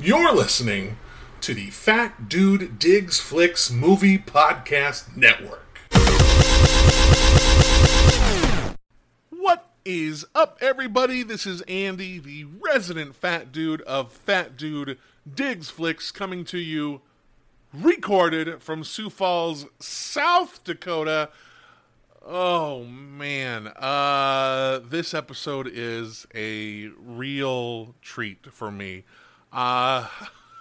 You're listening to the Fat Dude Digs Flicks Movie Podcast Network. What is up, everybody? This is Andy, the resident fat dude of Fat Dude Digs Flicks, coming to you recorded from Sioux Falls, South Dakota. Oh man, uh, this episode is a real treat for me. Uh,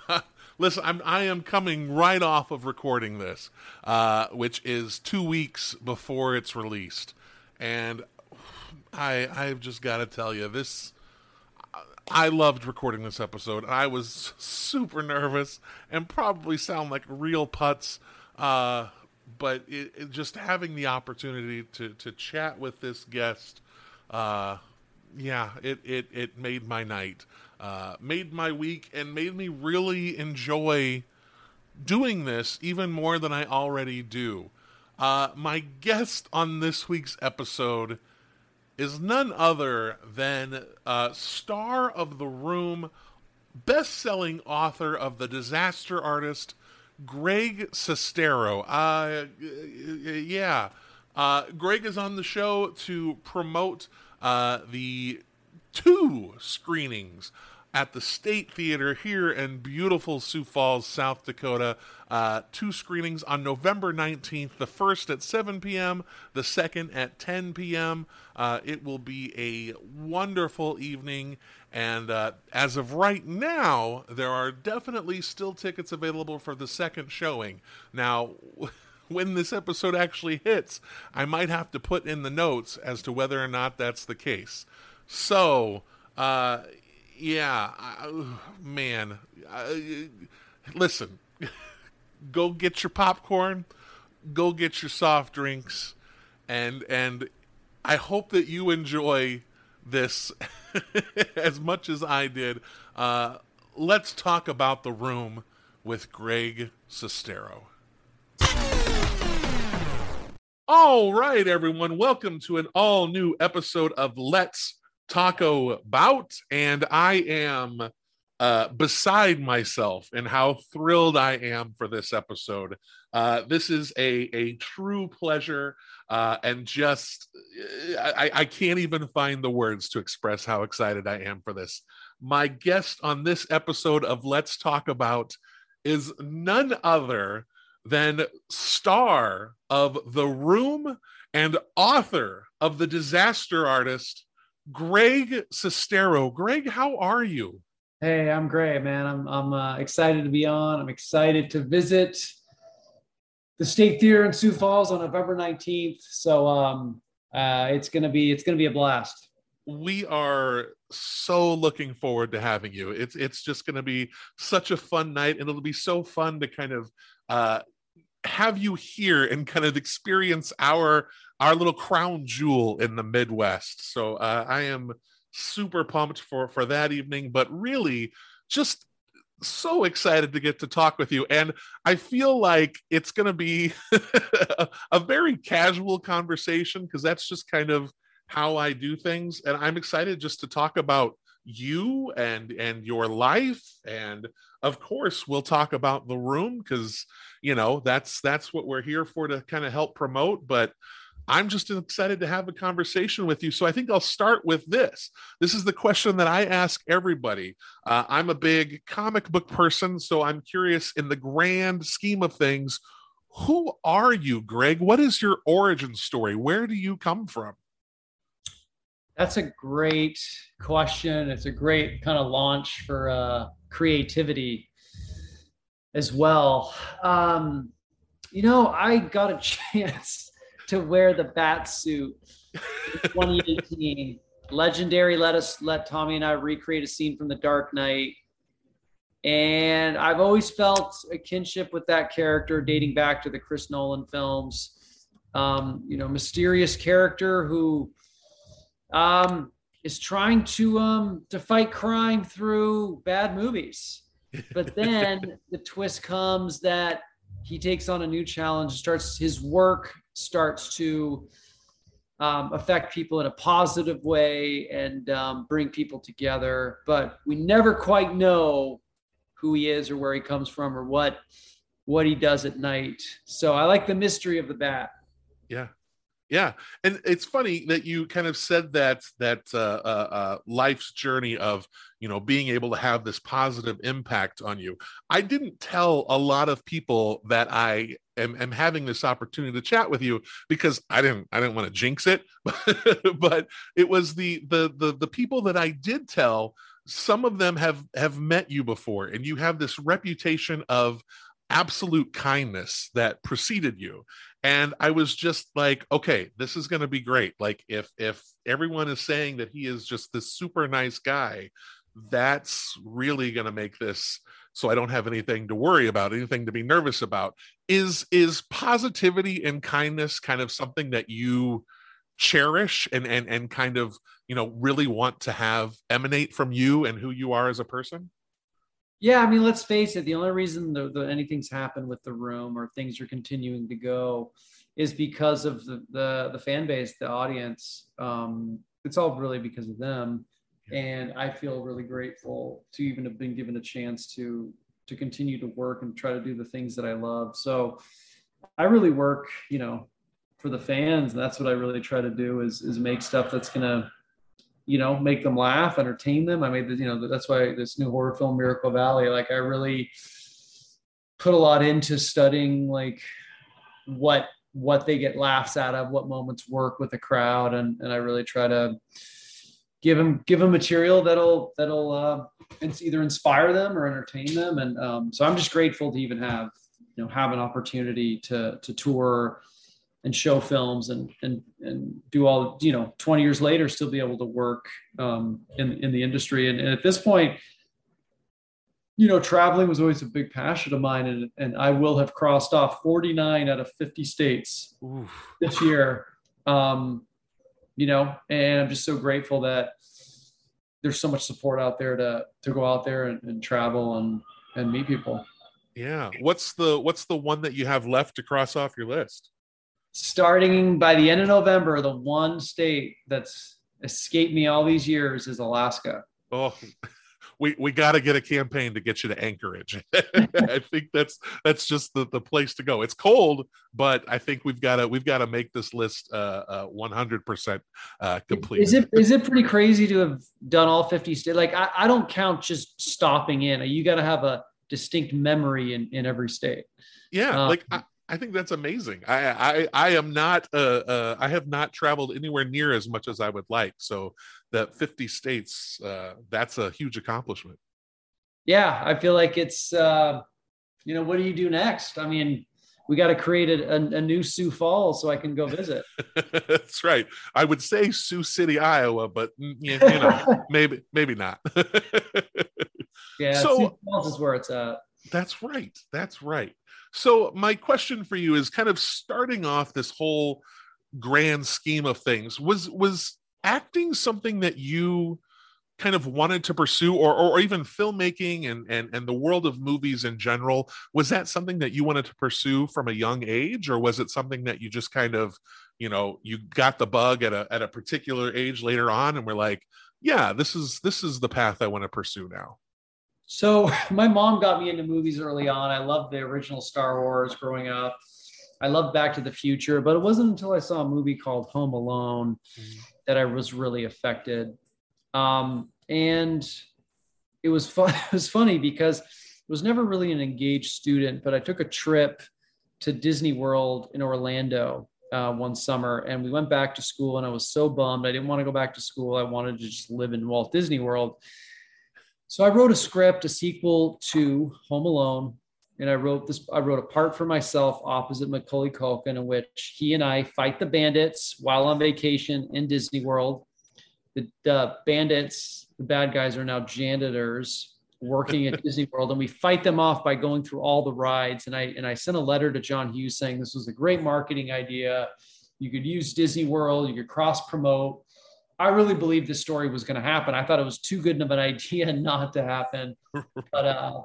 listen, I'm I am coming right off of recording this, uh, which is two weeks before it's released, and I I've just got to tell you this. I loved recording this episode. I was super nervous and probably sound like real putz, uh, but it, it just having the opportunity to to chat with this guest, uh, yeah, it, it it made my night uh, made my week and made me really enjoy doing this even more than I already do. Uh, my guest on this week's episode is none other than uh, star of The Room, best selling author of The Disaster Artist, Greg Sestero. Uh, yeah. Uh, Greg is on the show to promote uh, the two screenings at the State Theater here in beautiful Sioux Falls, South Dakota. Uh, two screenings on November 19th, the first at 7 p.m., the second at 10 p.m. Uh, it will be a wonderful evening. And uh, as of right now, there are definitely still tickets available for the second showing. Now, when this episode actually hits, I might have to put in the notes as to whether or not that's the case. So, uh, yeah, I, man. I, listen, go get your popcorn, go get your soft drinks, and and I hope that you enjoy this as much as I did. Uh, let's talk about the room with Greg Sestero. All right, everyone, welcome to an all new episode of Let's Taco Bout, and I am uh, beside myself in how thrilled I am for this episode. Uh, this is a a true pleasure, uh, and just I, I can't even find the words to express how excited I am for this. My guest on this episode of Let's Talk About is none other than star of The Room and author of The Disaster Artist, Greg Sestero. Greg, how are you? Hey, I'm great, man. I'm I'm uh, excited to be on. I'm excited to visit the State Theater in Sioux Falls on November 19th. So um, uh, it's gonna be it's gonna be a blast. We are so looking forward to having you. It's it's just gonna be such a fun night, and it'll be so fun to kind of uh, have you here and kind of experience our our little crown jewel in the Midwest. So uh, I am super pumped for for that evening, but really just so excited to get to talk with you. And i feel like it's going to be a very casual conversation because that's just kind of how i do things. And i'm excited just to talk about you and and your life. And of course we'll talk about the room because you know that's that's what we're here for to kind of help promote. But I'm just excited to have a conversation with you. So I think I'll start with this. This is the question that I ask everybody. Uh, I'm a big comic book person, so I'm curious in the grand scheme of things, who are you, Greg? What is your origin story? Where do you come from? That's a great question. It's a great kind of launch for uh, creativity as well. Um, you know, I got a chance to wear the bat suit in 2018. Legendary let us let Tommy and I recreate a scene from The Dark Knight. And I've always felt a kinship with that character dating back to the Chris Nolan films. Um, you know, mysterious character who um, is trying to um, to fight crime through bad movies. But then the twist comes that he takes on a new challenge, starts his work starts to um, affect people in a positive way and um, bring people together. But we never quite know who he is or where he comes from or what what he does at night. So I like the mystery of the bat. Yeah. Yeah, and it's funny that you kind of said that that uh, uh, uh, life's journey of you know being able to have this positive impact on you. I didn't tell a lot of people that I am, am having this opportunity to chat with you because I didn't I didn't want to jinx it, but it was the the the the people that I did tell. Some of them have have met you before, and you have this reputation of absolute kindness that preceded you and i was just like okay this is going to be great. Like if if everyone is saying that he is just this super nice guy that's really going to make this so i don't have anything to worry about anything to be nervous about. Is is positivity and kindness kind of something that you cherish and and and kind of you know really want to have emanate from you and who you are as a person yeah, I mean, let's face it. The only reason the, the, anything's happened with the room or things are continuing to go is because of the the, the fan base, the audience. Um, it's all really because of them, and I feel really grateful to even have been given a chance to to continue to work and try to do the things that I love. So, I really work, you know, for the fans. And that's what I really try to do is is make stuff that's gonna you know, make them laugh, entertain them. I made the, you know, that's why this new horror film, Miracle Valley, like I really put a lot into studying like what what they get laughs out of, what moments work with the crowd, and and I really try to give them give them material that'll that'll uh, it's either inspire them or entertain them, and um, so I'm just grateful to even have you know have an opportunity to to tour and show films and and and do all you know 20 years later still be able to work um, in in the industry. And, and, at this point you know traveling was always a big passion of mine and and I will have crossed off 49 out of 50 states Oof. this year. Um, you know and I'm just so grateful that there's so much support out there to to go out there and, and travel and and meet people. Yeah. What's the what's the one that you have left to cross off your list starting by the end of November, the one state that's escaped me all these years is Alaska. Oh, we we got to get a campaign to get you to Anchorage. I think that's that's just the, the place to go. It's cold, but I think we've got to we've got to make this list uh, uh 100% uh, complete. Is it is it pretty crazy to have done all 50 states? Like I, I don't count just stopping in. You got to have a distinct memory in in every state. Yeah, um, like I, I think that's amazing. I I, I am not uh, uh, I have not traveled anywhere near as much as I would like. So that 50 states, uh, that's a huge accomplishment. Yeah, I feel like it's uh, you know what do you do next? I mean, we got to create a, a, a, new Sioux Falls so I can go visit. that's right. I would say Sioux City, Iowa, but mm, you, you know maybe maybe not. yeah, so, Sioux Falls is where it's at. That's right. That's right. So, my question for you is kind of starting off this whole grand scheme of things was was acting something that you kind of wanted to pursue or, or even filmmaking and, and and the world of movies in general was that something that you wanted to pursue from a young age or was it something that you just kind of you know you got the bug at a at a particular age later on and we're like yeah this is this is the path i want to pursue now so my mom got me into movies early on. I loved the original Star Wars growing up. I loved Back to the Future, but it wasn't until I saw a movie called Home Alone mm-hmm. that I was really affected. Um, and it was fun. It was funny because I was never really an engaged student, but I took a trip to Disney World in Orlando uh, one summer, and we went back to school. And I was so bummed. I didn't want to go back to school. I wanted to just live in Walt Disney World. So I wrote a script, a sequel to Home Alone, and I wrote this. I wrote a part for myself opposite Macaulay Culkin, in which he and I fight the bandits while on vacation in Disney World. The, the bandits, the bad guys, are now janitors working at Disney World, and we fight them off by going through all the rides. And I and I sent a letter to John Hughes saying this was a great marketing idea. You could use Disney World. You could cross promote. I really believed this story was going to happen. I thought it was too good of an idea not to happen. but, uh,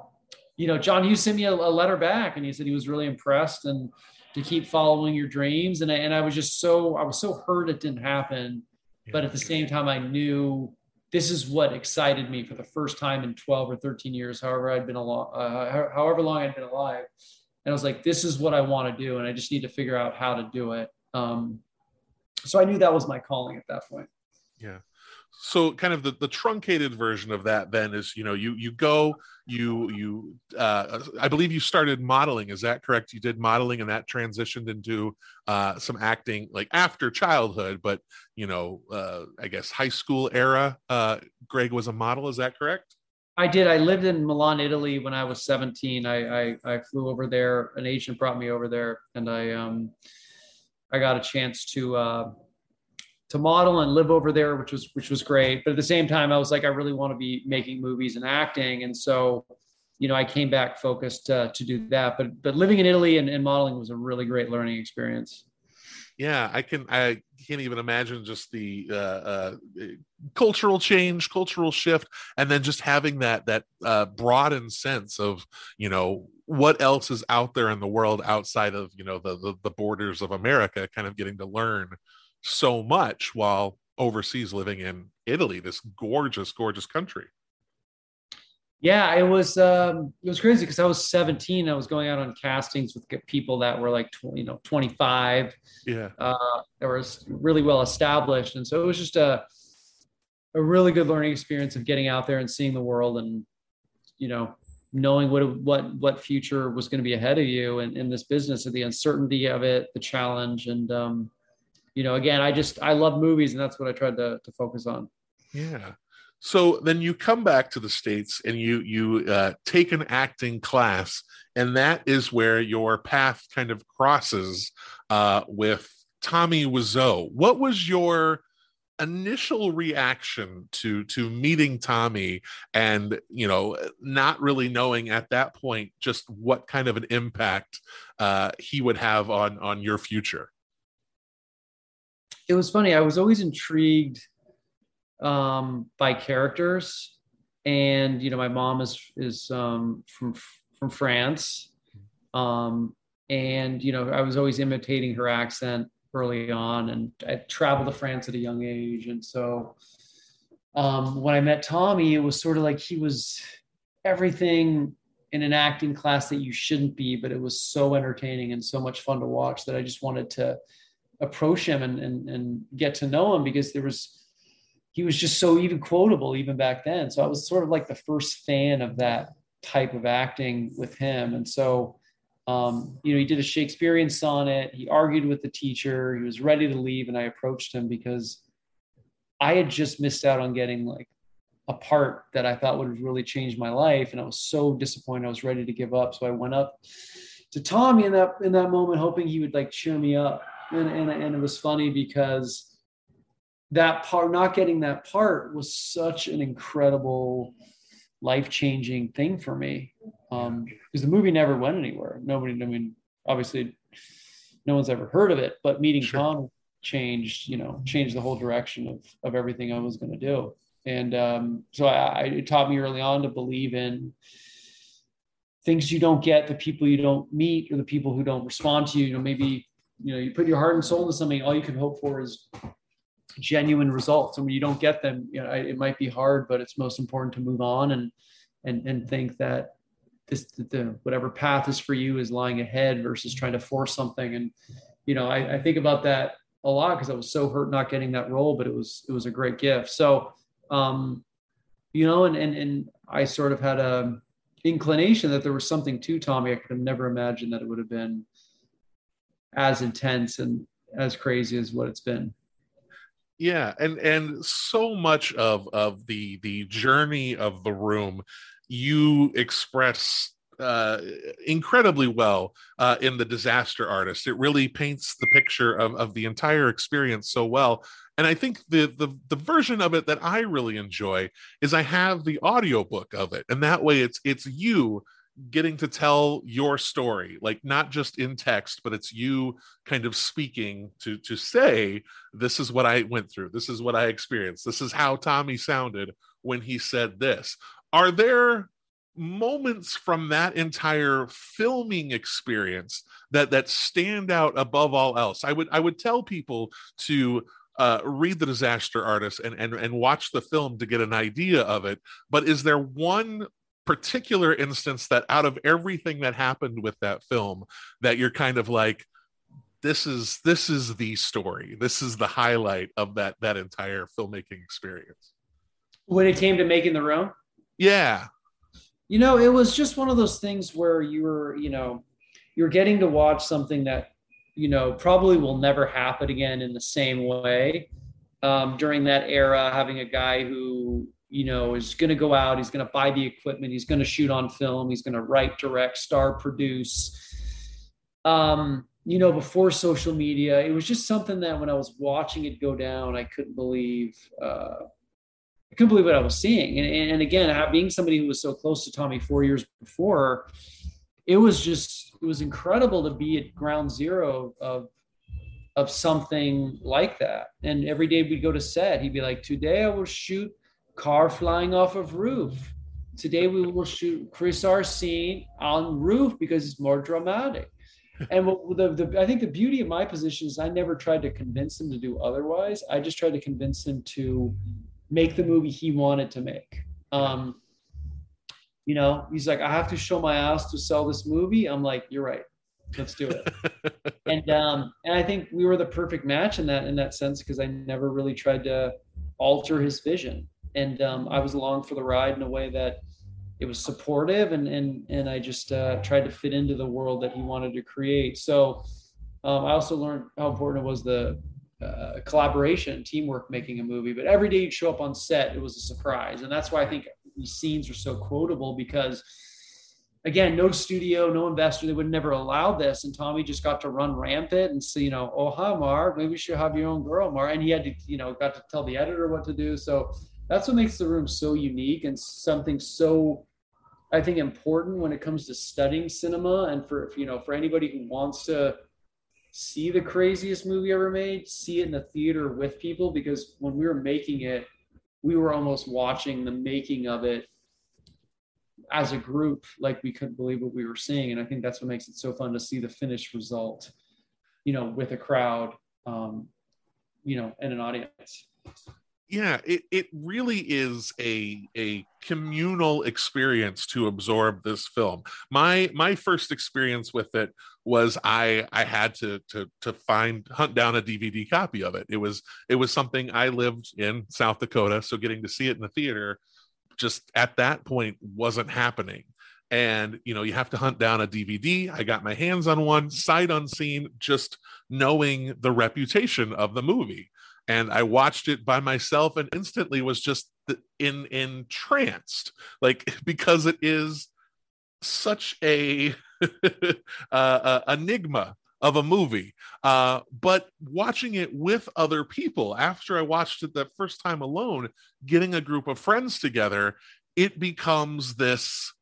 you know, John Hughes sent me a, a, letter back and he said he was really impressed and to keep following your dreams. And I, and I was just so, I was so hurt it didn't happen. But at the same time, I knew this is what excited me for the first time in 12 or 13 years, however I'd been alive, uh, however long I'd been alive. And I was like, this is what I want to do. And I just need to figure out how to do it. Um, so I knew that was my calling at that point. Yeah. So kind of the, the truncated version of that then is you know you you go you you uh, i believe you started modeling. Is that correct? You did modeling and that transitioned into uh, some acting like after childhood but you know uh, i guess high school era uh, greg was a model. Is that correct? I did. I lived in milan italy when i was 17 i i, I flew over there. An agent brought me over there and i um i got a chance to uh to model and live over there, which was which was great. But at the same time, I was like, I really want to be making movies and acting, and so you know, I came back focused uh, to do that. But but living in Italy and, and modeling was a really great learning experience. Yeah, I can. I can't even imagine just the uh, uh, cultural change, cultural shift, and then just having that that uh, broadened sense of you know what else is out there in the world outside of you know the, the the borders of America. Kind of getting to learn so much while overseas living in Italy, this gorgeous, gorgeous country. Yeah, it was um, it was crazy because I was 17. I was going out on castings with people that were like 20, you know 25. Yeah, uh, that was really well established, and so it was just a a really good learning experience of getting out there and seeing the world, and you know knowing what what what future was going to be ahead of you and in this business, and the uncertainty of it, the challenge, and um, you know, again, I just I love movies, and that's what I tried to to focus on. Yeah. So then you come back to the states and you you uh, take an acting class, and that is where your path kind of crosses uh, with Tommy Wiseau. What was your initial reaction to to meeting Tommy and you know not really knowing at that point just what kind of an impact uh, he would have on on your future? It was funny. I was always intrigued um, by characters, and you know, my mom is is um, from from France, um, and you know, I was always imitating her accent early on, and I traveled to France at a young age, and so um, when I met Tommy, it was sort of like he was everything in an acting class that you shouldn't be, but it was so entertaining and so much fun to watch that I just wanted to approach him and, and, and get to know him because there was, he was just so even quotable even back then. So I was sort of like the first fan of that type of acting with him. And so, um, you know, he did a Shakespearean sonnet. He argued with the teacher. He was ready to leave, and I approached him because I had just missed out on getting like a part that I thought would have really change my life, and I was so disappointed. I was ready to give up. So I went up to Tommy in that in that moment, hoping he would like cheer me up and, and, and it was funny because that part not getting that part was such an incredible life-changing thing for me. Um because the movie never went anywhere. Nobody i mean obviously no one's ever heard of it but meeting sure. tom changed you know changed the whole direction of of everything i was going to do. And um so I, I it taught me early on to believe in things you don't get the people you don't meet or the people who don't respond to you. You know maybe you know you put your heart and soul into something all you can hope for is genuine results. And when you don't get them you know it might be hard but it's most important to move on and and and think that this the whatever path is for you is lying ahead versus trying to force something. And you know i, I think about that a lot because i was so hurt not getting that role but it was it was a great gift. So um you know and and, and i sort of had a inclination that there was something to tommy i could have never imagined that it would have been as intense and as crazy as what it's been. Yeah and and so much of of the the journey of the room you express uh, incredibly well uh, in the disaster artist. It really paints the picture of, of the entire experience so well. And i think the, the the version of it that i really enjoy is i have the audiobook of it and that way it's it's you getting to tell your story like not just in text but it's you kind of speaking to to say this is what i went through. This is what i experienced. This is how tommy sounded when he said this. Are there moments from that entire filming experience that that stand out above all else? I would i would tell people to uh, read the disaster artist and, and and watch the film to get an idea of it but is there one particular instance that out of everything that happened with that film that you're kind of like this is this is the story. This is the highlight of that that entire filmmaking experience. When it came to making the room? Yeah. You know it was just one of those things where you were you know you're getting to watch something that you know probably will never happen again in the same way um, during that era having a guy who you know is going to go out he's going to buy the equipment he's going to shoot on film he's going to write direct star produce. Um, you know before social media it was just something that when i was watching it go down i couldn't believe uh, i couldn't believe what i was seeing. And, and again being somebody who was so close to tommy four years before it was just it was incredible to be at ground zero of of something like that. And every day we'd go to set he'd be like today i will shoot car flying off of roof today we will shoot chris r scene on roof because it's more dramatic and the, the i think the beauty of my position is i never tried to convince him to do otherwise i just tried to convince him to make the movie he wanted to make um, you know, he's like, I have to show my ass to sell this movie. I'm like, you're right. Let's do it. and um, and I think we were the perfect match in that in that sense because I never really tried to alter his vision, and um, I was along for the ride in a way that it was supportive, and and and I just uh, tried to fit into the world that he wanted to create. So um, I also learned how important it was the uh, collaboration, teamwork, making a movie. But every day you'd show up on set, it was a surprise, and that's why I think these scenes are so quotable because again, no studio, no investor, they would never allow this. And Tommy just got to run rampant and say, you know, oh hi maybe you should have your own girl, Mark. And he had to, you know, got to tell the editor what to do. So that's what makes the room so unique and something so I think important when it comes to studying cinema and for you know for anybody who wants to see the craziest movie ever made, see it in the theater with people because when we were making it, we were almost watching the making of it as a group like we couldn't believe what we were seeing. And i think that's what makes it so fun to see the finished result you know with a crowd um, you know and an audience yeah it, it really is a a communal experience to absorb this film. My my first experience with it was i i had to to to find hunt down a dvd copy of it. It was it was something i lived in south dakota so getting to see it in the theater just at that point wasn't happening. And you know you have to hunt down a dvd i got my hands on one sight unseen just knowing the reputation of the movie and I watched it by myself and instantly was just in entranced, like because it is such a uh, enigma of a movie. Uh, but watching it with other people after I watched it that first time alone, getting a group of friends together, it becomes this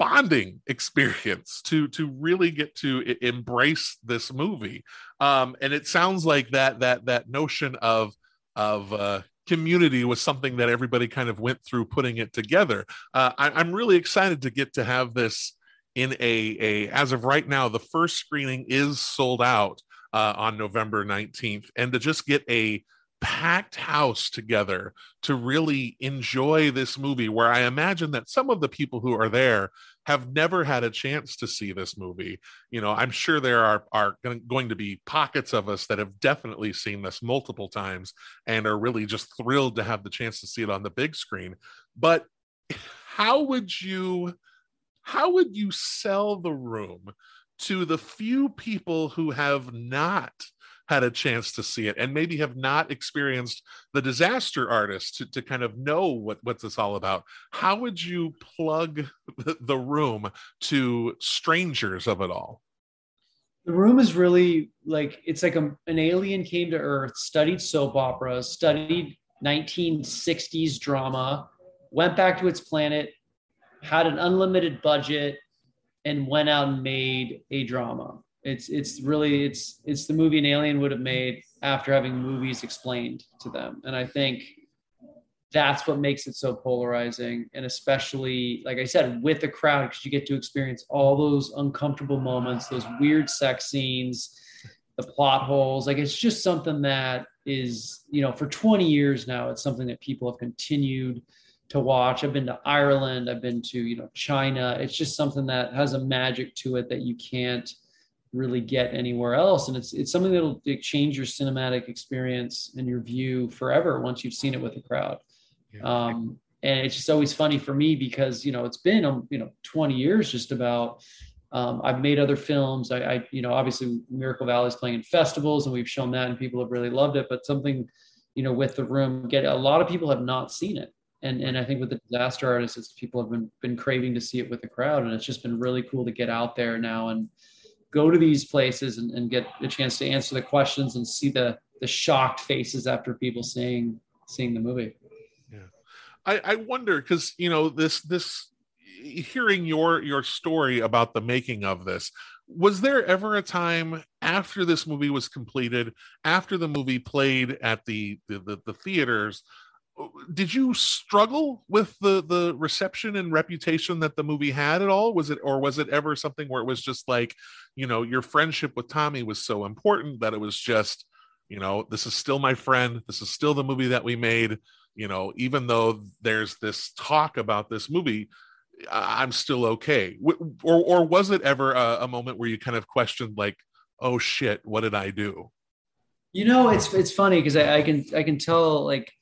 bonding experience to to really get to embrace this movie. Um and it sounds like that that that notion of of uh community was something that everybody kind of went through putting it together. Uh, I, i'm really excited to get to have this in a a as of right now the first screening is sold out uh, on november 19th and to just get a packed house together to really enjoy this movie where i imagine that some of the people who are there have never had a chance to see this movie. You know i'm sure there are are going to be pockets of us that have definitely seen this multiple times and are really just thrilled to have the chance to see it on the big screen. But how would you how would you sell the room to the few people who have not had a chance to see it and maybe have not experienced the disaster artist to, to kind of know what what's this all about. How would you plug the, the room to strangers of it all? The room is really like it's like a, an alien came to earth studied soap operas studied 1960s drama went back to its planet had an unlimited budget and went out and made a drama it's it's really it's it's the movie an alien would have made after having movies explained to them. And i think that's what makes it so polarizing. And especially like i said with the crowd because you get to experience all those uncomfortable moments those weird sex scenes the plot holes. Like it's just something that is you know for 20 years now it's something that people have continued to watch. I've been to ireland i've been to you know china. It's just something that has a magic to it that you can't really get anywhere else and it's it's something that'll change your cinematic experience and your view forever once you've seen it with a crowd yeah. um, and it's just always funny for me because you know it's been um, you know 20 years just about um, I've made other films. I, I, you know, obviously Miracle Valley is playing in festivals, and we've shown that, and people have really loved it. But something, you know, with the room, get a lot of people have not seen it, and and I think with the disaster artists, it's people have been been craving to see it with the crowd, and it's just been really cool to get out there now and go to these places and, and get a chance to answer the questions and see the the shocked faces after people seeing seeing the movie. Yeah, I, I wonder because you know this this hearing your your story about the making of this was there ever a time after this movie was completed after the movie played at the the, the, the theaters did you struggle with the the reception and reputation that the movie had at all was it or was it ever something where it was just like you know your friendship with tommy was so important that it was just you know this is still my friend this is still the movie that we made you know even though there's this talk about this movie I'm still okay. Or or was it ever a, a, moment where you kind of questioned like, oh shit, what did I do? You know, it's it's funny because I, I, can I can tell like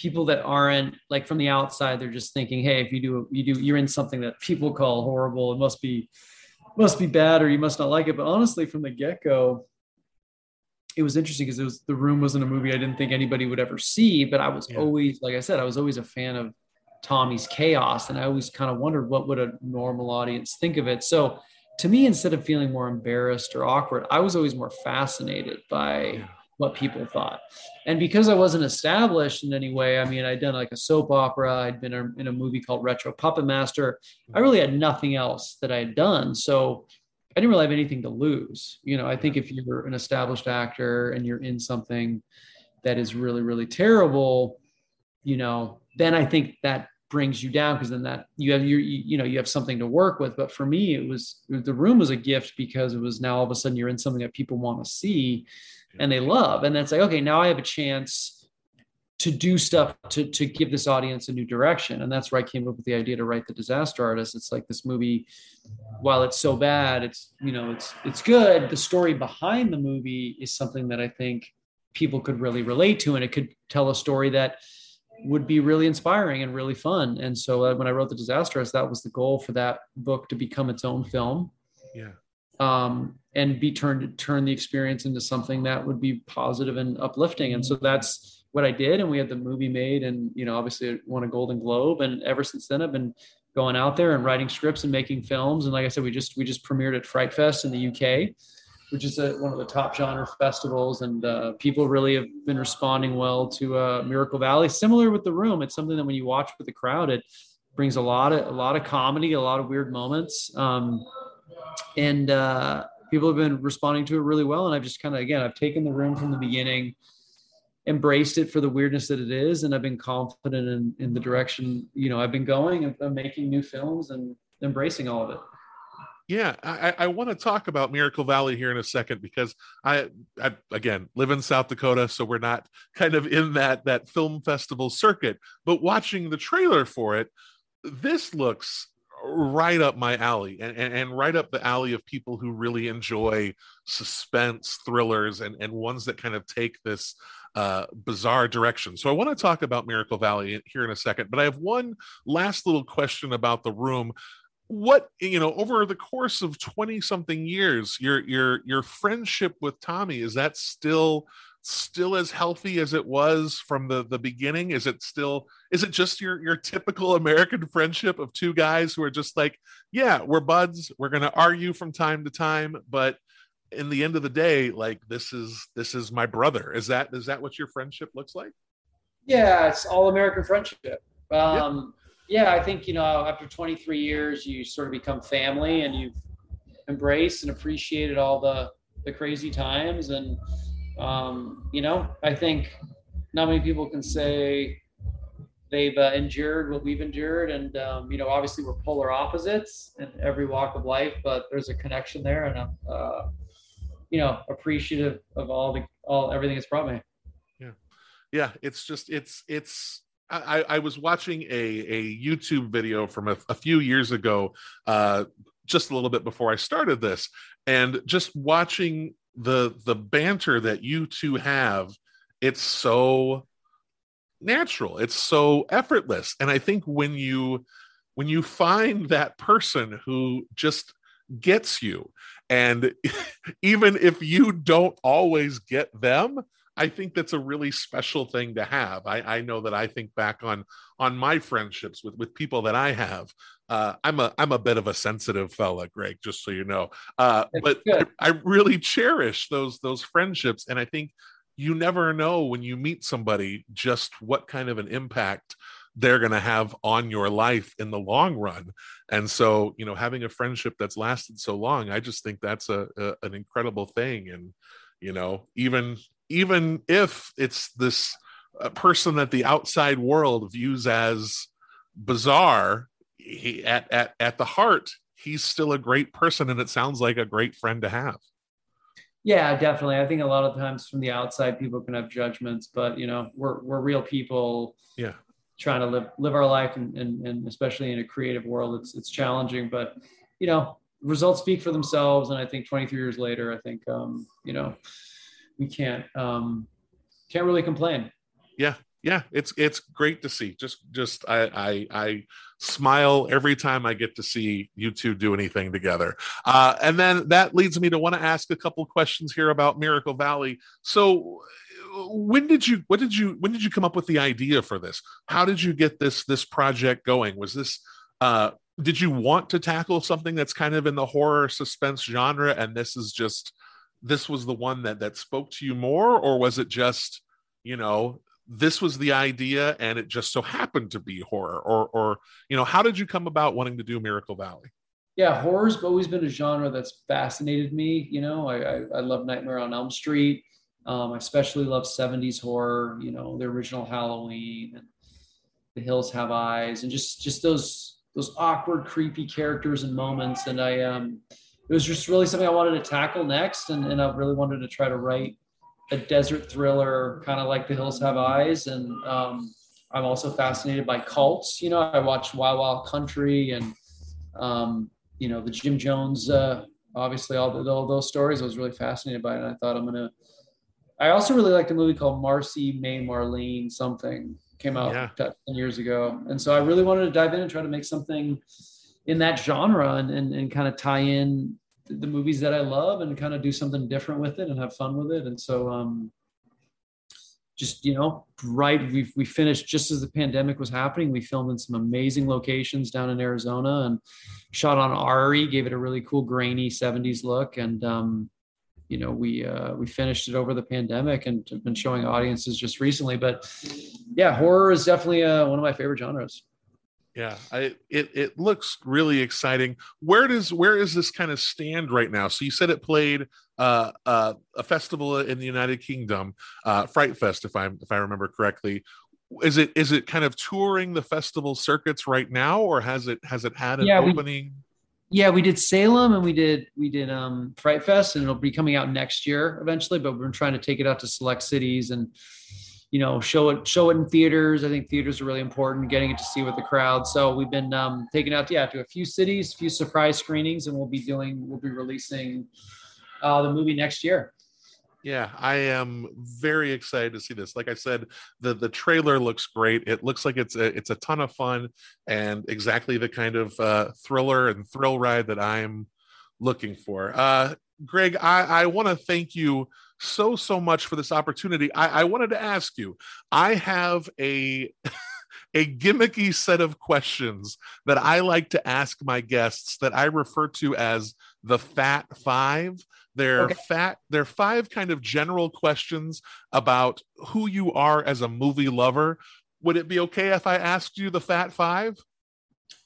people that aren't like from the outside, they're just thinking, hey, if you do you do you're in something that people call horrible, it must be must be bad or you must not like it. But honestly, from the get go, it was interesting because it was the room wasn't a movie I didn't think anybody would ever see, but I was yeah. always like I said, I was always a fan of Tommy's chaos. And I always kind of wondered what would a normal audience think of it. So to me, instead of feeling more embarrassed or awkward, I was always more fascinated by yeah. What people thought. And because I wasn't established in any way, I mean, I'd done like a soap opera, I'd been in a movie called Retro Puppet Master. I really had nothing else that I had done. So I didn't really have anything to lose. You know, I think if you're an established actor and you're in something that is really, really terrible, you know, then I think that brings you down because then that you have your you, you know you have something to work with. But for me it was the room was a gift because it was now all of a sudden you're in something that people want to see and they love. And that's like okay now i have a chance to do stuff to to give this audience a new direction. And that's where i came up with the idea to write the disaster artist. It's like this movie while it's so bad it's you know it's it's good the story behind the movie is something that i think people could really relate to. And it could tell a story that would be really inspiring and really fun. And so uh, when I wrote The Disaster Artist, that was the goal for that book to become its own film. Yeah. Um, and be turned turn the experience into something that would be positive and uplifting. And so that's what I did. And we had the movie made, and you know, obviously, it won a Golden Globe. And ever since then, I've been going out there and writing scripts and making films. And like I said, we just we just premiered at Fright Fest in the UK which is a, one of the top genre festivals, and uh, people really have been responding well to uh, Miracle Valley. Similar with the Room, it's something that when you watch with the crowd, it brings a lot of a lot of comedy, a lot of weird moments, um, and uh, people have been responding to it really well. And I've just kind of again, I've taken the Room from the beginning, embraced it for the weirdness that it is, and I've been confident in in the direction you know I've been going of making new films and embracing all of it. Yeah, I, I want to talk about Miracle Valley here in a second because I, I, again live in South Dakota, so we're not kind of in that that film festival circuit. But watching the trailer for it, this looks right up my alley and, and, and right up the alley of people who really enjoy suspense thrillers and, and ones that kind of take this uh, bizarre direction. So I want to talk about Miracle Valley here in a second, but I have one last little question about the room what you know over the course of 20 something years your your your friendship with tommy is that still still as healthy as it was from the the beginning? Is it still is it just your your typical american friendship of two guys who are just like yeah we're buds we're going to argue from time to time but in the end of the day like this is this is my brother. Is that is that what your friendship looks like? Yeah it's all american friendship. Um yeah, I think you know after 23 years, you sort of become family, and you've embraced and appreciated all the the crazy times, and um, you know, I think not many people can say they've uh, endured what we've endured, and um, you know, obviously we're polar opposites in every walk of life, but there's a connection there, and I'm uh, you know appreciative of all the all everything it's brought me. Yeah, yeah it's just it's it's I, I was watching a, a YouTube video from a, a few years ago, uh, just a little bit before I started this, and just watching the the banter that you two have, it's so natural, it's so effortless, and I think when you when you find that person who just gets you, and even if you don't always get them, I think that's a really special thing to have. I, I know that I think back on on my friendships with with people that I have. Uh, I'm a I'm a bit of a sensitive fella, Greg, just so you know. Uh, but I, I really cherish those those friendships, and I think you never know when you meet somebody just what kind of an impact they're going to have on your life in the long run and so you know having a friendship that's lasted so long i just think that's a, a, an incredible thing and you know even even if it's this uh, person that the outside world views as bizarre he, at, at at the heart he's still a great person and it sounds like a great friend to have. Yeah definitely. I think a lot of times from the outside people can have judgments but you know we're we're real people yeah. trying to live live our life and, and, and especially in a creative world it's it's challenging but you know results speak for themselves. And i think 23 years later i think um you know we can't um, can't really complain. Yeah, yeah, it's it's great to see. Just just I I, I smile every time I get to see you two do anything together. Uh, and then that leads me to want to ask a couple questions here about Miracle Valley. So when did you what did you when did you come up with the idea for this how did you get this this project going was this uh did you want to tackle something that's kind of in the horror suspense genre and this is just this was the one that that spoke to you more or was it just you know this was the idea and it just so happened to be horror? Or or you know how did you come about wanting to do miracle valley? Yeah horror's always been a genre that's fascinated me you know i i, I love nightmare on elm street. Um, i especially love 70s horror you know the original halloween and the hills have eyes and just just those those awkward creepy characters and moments. And i um it was just really something I wanted to tackle next. And, and I really wanted to try to write a desert thriller, kind of like The Hills Have Eyes. And um, I'm also fascinated by cults. You know, I watched Wild Wild Country and, um, you know, the Jim Jones, uh, obviously all, the, all those stories. I was really fascinated by it. And I thought I'm going to, I also really liked a movie called Marcy May Marlene something came out yeah. 10 years ago. And so I really wanted to dive in and try to make something in that genre and, and, and kind of tie in the movies that I love and kind of do something different with it and have fun with it. And so, um, just you know, right, we we finished just as the pandemic was happening. We filmed in some amazing locations down in Arizona and shot on ARRI, gave it a really cool grainy '70s look. And um, you know, we uh, we finished it over the pandemic and have been showing audiences just recently. But yeah, horror is definitely uh, one of my favorite genres yeah I, it it looks really exciting. Where does where is this kind of stand right now? So you said it played uh, uh, a festival in the united kingdom uh, fright fest if i if i remember correctly. Is it is it kind of touring the festival circuits right now or has it has it had an yeah, opening? We, yeah we did salem and we did we did um fright fest and it'll be coming out next year eventually but we're trying to take it out to select cities and you know show it show it in theaters. I think theaters are really important getting it to see with the crowd. So we've been um, taking out yeah to a few cities a few surprise screenings and we'll be doing we'll be releasing uh, the movie next year. Yeah i am very excited to see this. Like i said the the trailer looks great. It looks like it's a it's a ton of fun and exactly the kind of uh, thriller and thrill ride that i'm looking for. Uh greg i i want to thank you so so much for this opportunity. I, I wanted to ask you. I have a a gimmicky set of questions that I like to ask my guests that I refer to as the Fat Five. They're okay. fat. They're five kind of general questions about who you are as a movie lover. Would it be okay if I asked you the Fat Five?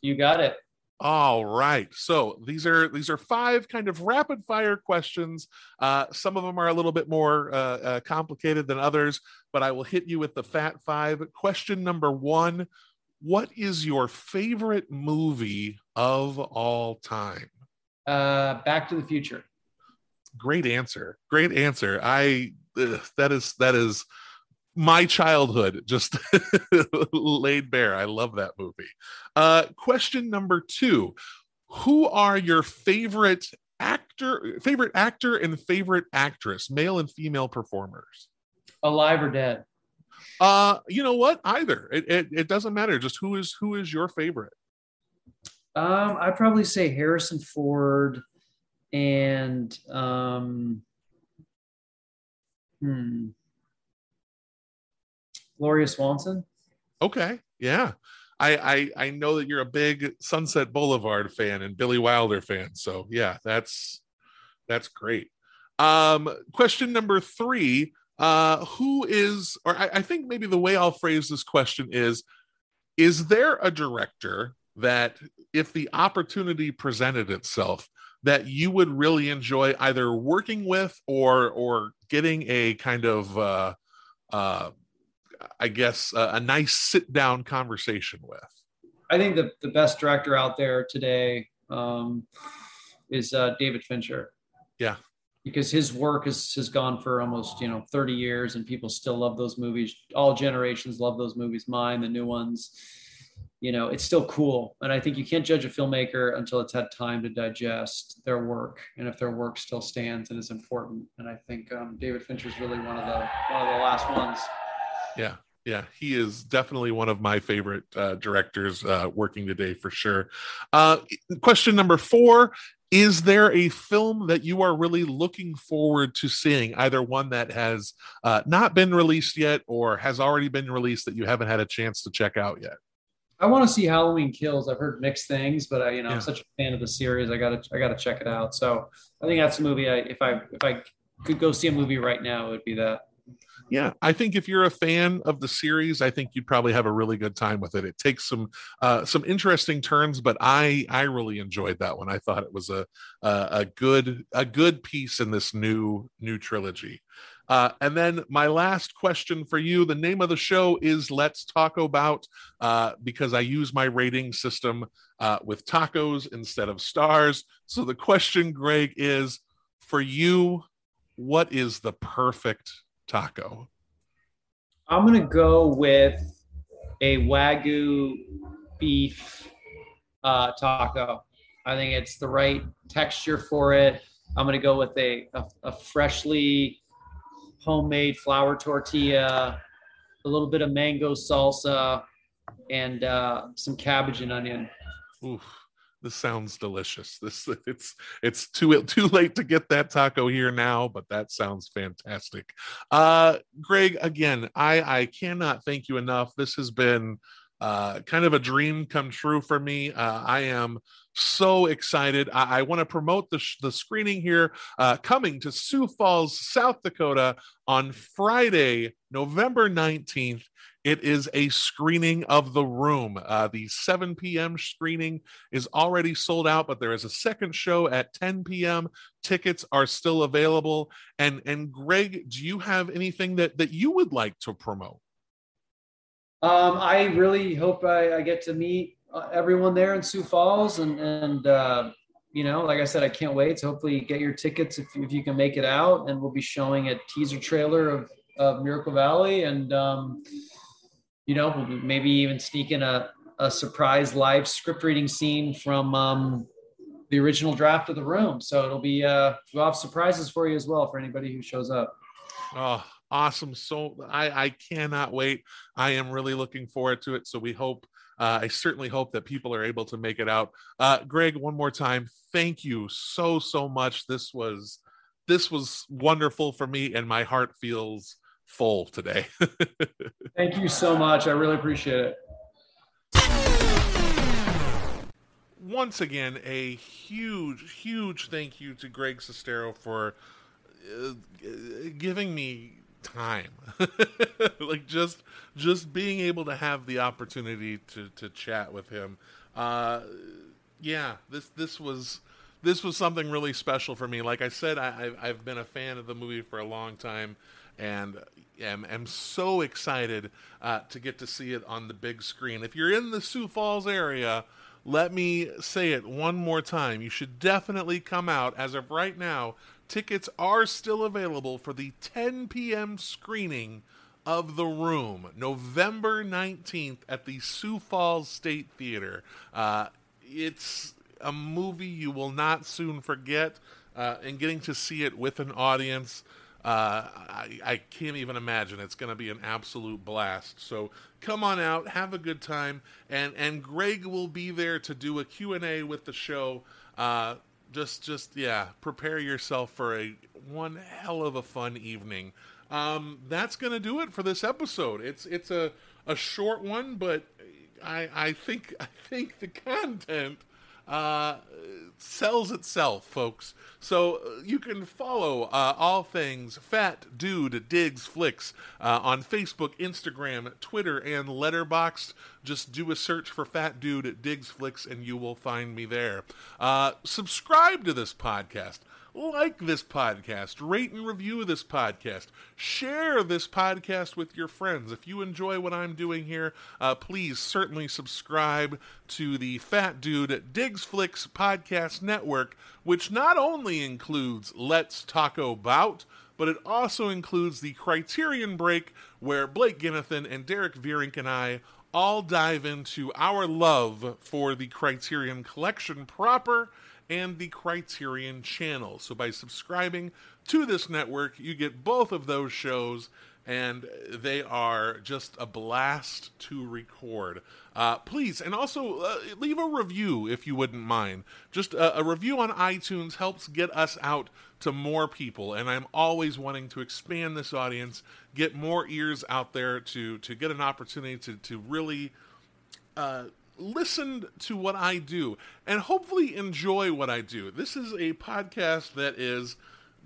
You got it. All right. So these are these are five kind of rapid fire questions. Uh, some of them are a little bit more uh, uh, complicated than others, but I will hit you with the fat five. Question number one: What is your favorite movie of all time? Uh, Back to the Future. Great answer. Great answer. I that is that is my childhood just laid bare. I love that movie. Uh, question number two: Who are your favorite actor, favorite actor, and favorite actress, male and female performers? Alive or dead? Uh, you know what? Either it, it, it doesn't matter. Just who is who is your favorite? Um, I'd probably say Harrison Ford and um, hmm, Gloria Swanson. Okay, yeah. I, I I know that you're a big Sunset Boulevard fan and Billy Wilder fan, so yeah, that's that's great. Um, question number three: uh, Who is, or I, I think maybe the way I'll phrase this question is: Is there a director that, if the opportunity presented itself, that you would really enjoy either working with or or getting a kind of uh, uh, I guess uh, a nice sit down conversation with. I think the the best director out there today um, is uh, David Fincher. Yeah, because his work has has gone for almost you know 30 years, and people still love those movies. All generations love those movies. Mine, the new ones you know it's still cool and i think you can't judge a filmmaker until it's had time to digest their work and if their work still stands and is important and i think um, david fincher is really one of the one of the last ones yeah yeah he is definitely one of my favorite uh, directors uh, working today for sure uh, question number four is there a film that you are really looking forward to seeing either one that has uh, not been released yet or has already been released that you haven't had a chance to check out yet I want to see Halloween Kills. I've heard mixed things, but I, you know, yeah. I'm such a fan of the series. I gotta, I gotta check it out. So I think that's a movie. I, if I, if I could go see a movie right now, it would be that. Yeah, I think if you're a fan of the series, I think you'd probably have a really good time with it. It takes some uh, some interesting turns, but I I really enjoyed that one. I thought it was a a, a good a good piece in this new new trilogy. Uh, and then my last question for you the name of the show is Let's Taco Bout, uh, because I use my rating system uh, with tacos instead of stars. So the question, Greg, is for you, what is the perfect taco? I'm going to go with a Wagyu beef uh, taco. I think it's the right texture for it. I'm going to go with a, a, a freshly homemade flour tortilla, a little bit of mango salsa, and uh, some cabbage and onion. Oof, this sounds delicious. This it's it's too too late to get that taco here now, but that sounds fantastic. Uh, Greg, again, I I cannot thank you enough. This has been uh, kind of a dream come true for me. Uh, I am so excited. I, I want to promote the, sh- the screening here uh, coming to Sioux Falls, South Dakota on Friday, November 19th. It is a screening of The Room. Uh, the 7 p.m. screening is already sold out, but there is a second show at 10 p.m. Tickets are still available. And and Greg, do you have anything that that you would like to promote? Um, I really hope I, I, get to meet uh, everyone there in Sioux Falls, and and uh, you know, like I said, I can't wait. So hopefully, get your tickets if, if you can make it out, and we'll be showing a teaser trailer of, of Miracle Valley, and um, you know, maybe even sneak in a, a surprise live script reading scene from um, the original draft of the room. So it'll be uh, we'll have surprises for you as well for anybody who shows up. Oh, awesome. So I, I cannot wait. I am really looking forward to it. So we hope, uh, I certainly hope that people are able to make it out. Uh, Greg, one more time, thank you so, so much. This was, this was wonderful for me and my heart feels full today. thank you so much. I really appreciate it. Once again, a huge, huge thank you to Greg Sestero for uh, giving me time like just just being able to have the opportunity to to chat with him uh yeah this this was this was something really special for me like i said I, i've been a fan of the movie for a long time and am, am so excited uh, to get to see it on the big screen if you're in the sioux falls area let me say it one more time you should definitely come out as of right now Tickets are still available for the 10 p.m. screening of the Room, November 19th at the Sioux Falls State Theater. Uh, it's a movie you will not soon forget, uh, and getting to see it with an audience. Uh, I, I, can't even imagine. It's going to be an absolute blast. So come on out, have a good time, and and Greg will be there to do a Q and A with the show. Uh, just just yeah, prepare yourself for a one hell of a fun evening. Um, that's going to do it for this episode. It's it's a a short one, but I I think I think the content uh, sells itself, folks. So uh, you can follow uh, all things Fat Dude Digs Flicks uh, on Facebook, Instagram, Twitter, and Letterboxd. Just do a search for Fat Dude Digs Flicks, and you will find me there. Uh, subscribe to this podcast like this podcast, rate and review this podcast, share this podcast with your friends. If you enjoy what I'm doing here, uh, please certainly subscribe to the Fat Dude Digs Flicks podcast network, which not only includes Let's Taco Bout, but it also includes the Criterion Break, where Blake Ginnethan and Derek Vierink and I all dive into our love for the Criterion Collection proper and the Criterion channel. So by subscribing to this network, you get both of those shows, and they are just a blast to record. Uh, please, and also uh, leave a review if you wouldn't mind. Just a, a review on iTunes helps get us out to more people, and I'm always wanting to expand this audience, get more ears out there to to get an opportunity to to really. Uh, listen to what I do and hopefully enjoy what I do. This is a podcast that is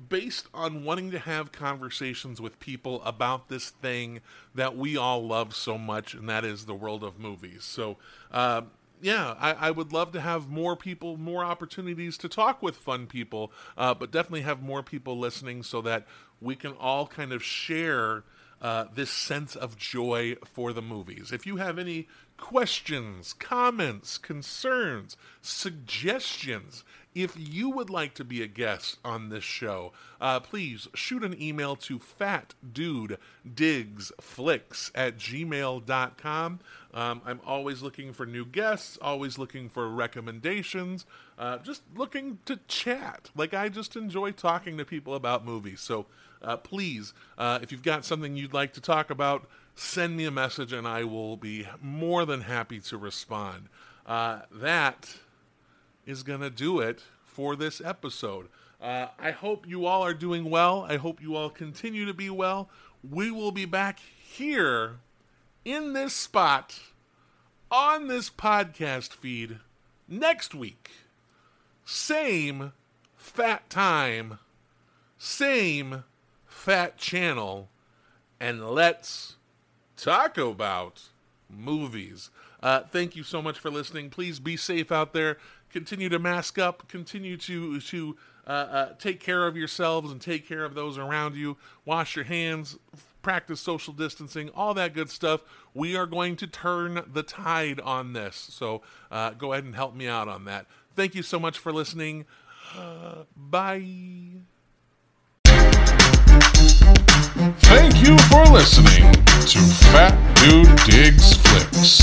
based on wanting to have conversations with people about this thing that we all love so much, and that is the world of movies. So, uh, yeah, I, I, would love to have more people, more opportunities to talk with fun people, uh, but definitely have more people listening so that we can all kind of share uh, this sense of joy for the movies. If you have any questions, comments, concerns, suggestions, if you would like to be a guest on this show, uh, please shoot an email to fatdudedigsflicks at gmail.com. Um, I'm always looking for new guests, always looking for recommendations, uh, just looking to chat. Like, I just enjoy talking to people about movies. So uh, please, uh, if you've got something you'd like to talk about, send me a message and I will be more than happy to respond. Uh, that is going to do it for this episode. Uh, I hope you all are doing well. I hope you all continue to be well. We will be back here in this spot on this podcast feed next week. Same fat time, same fat channel, and let's talk about movies. Uh, thank you so much for listening. Please be safe out there. Continue to mask up. Continue to to uh, uh, take care of yourselves and take care of those around you. Wash your hands. Practice social distancing. All that good stuff. We are going to turn the tide on this. So uh, go ahead and help me out on that. Thank you so much for listening. bye. Thank you for listening to Fat Dude Digs Flicks.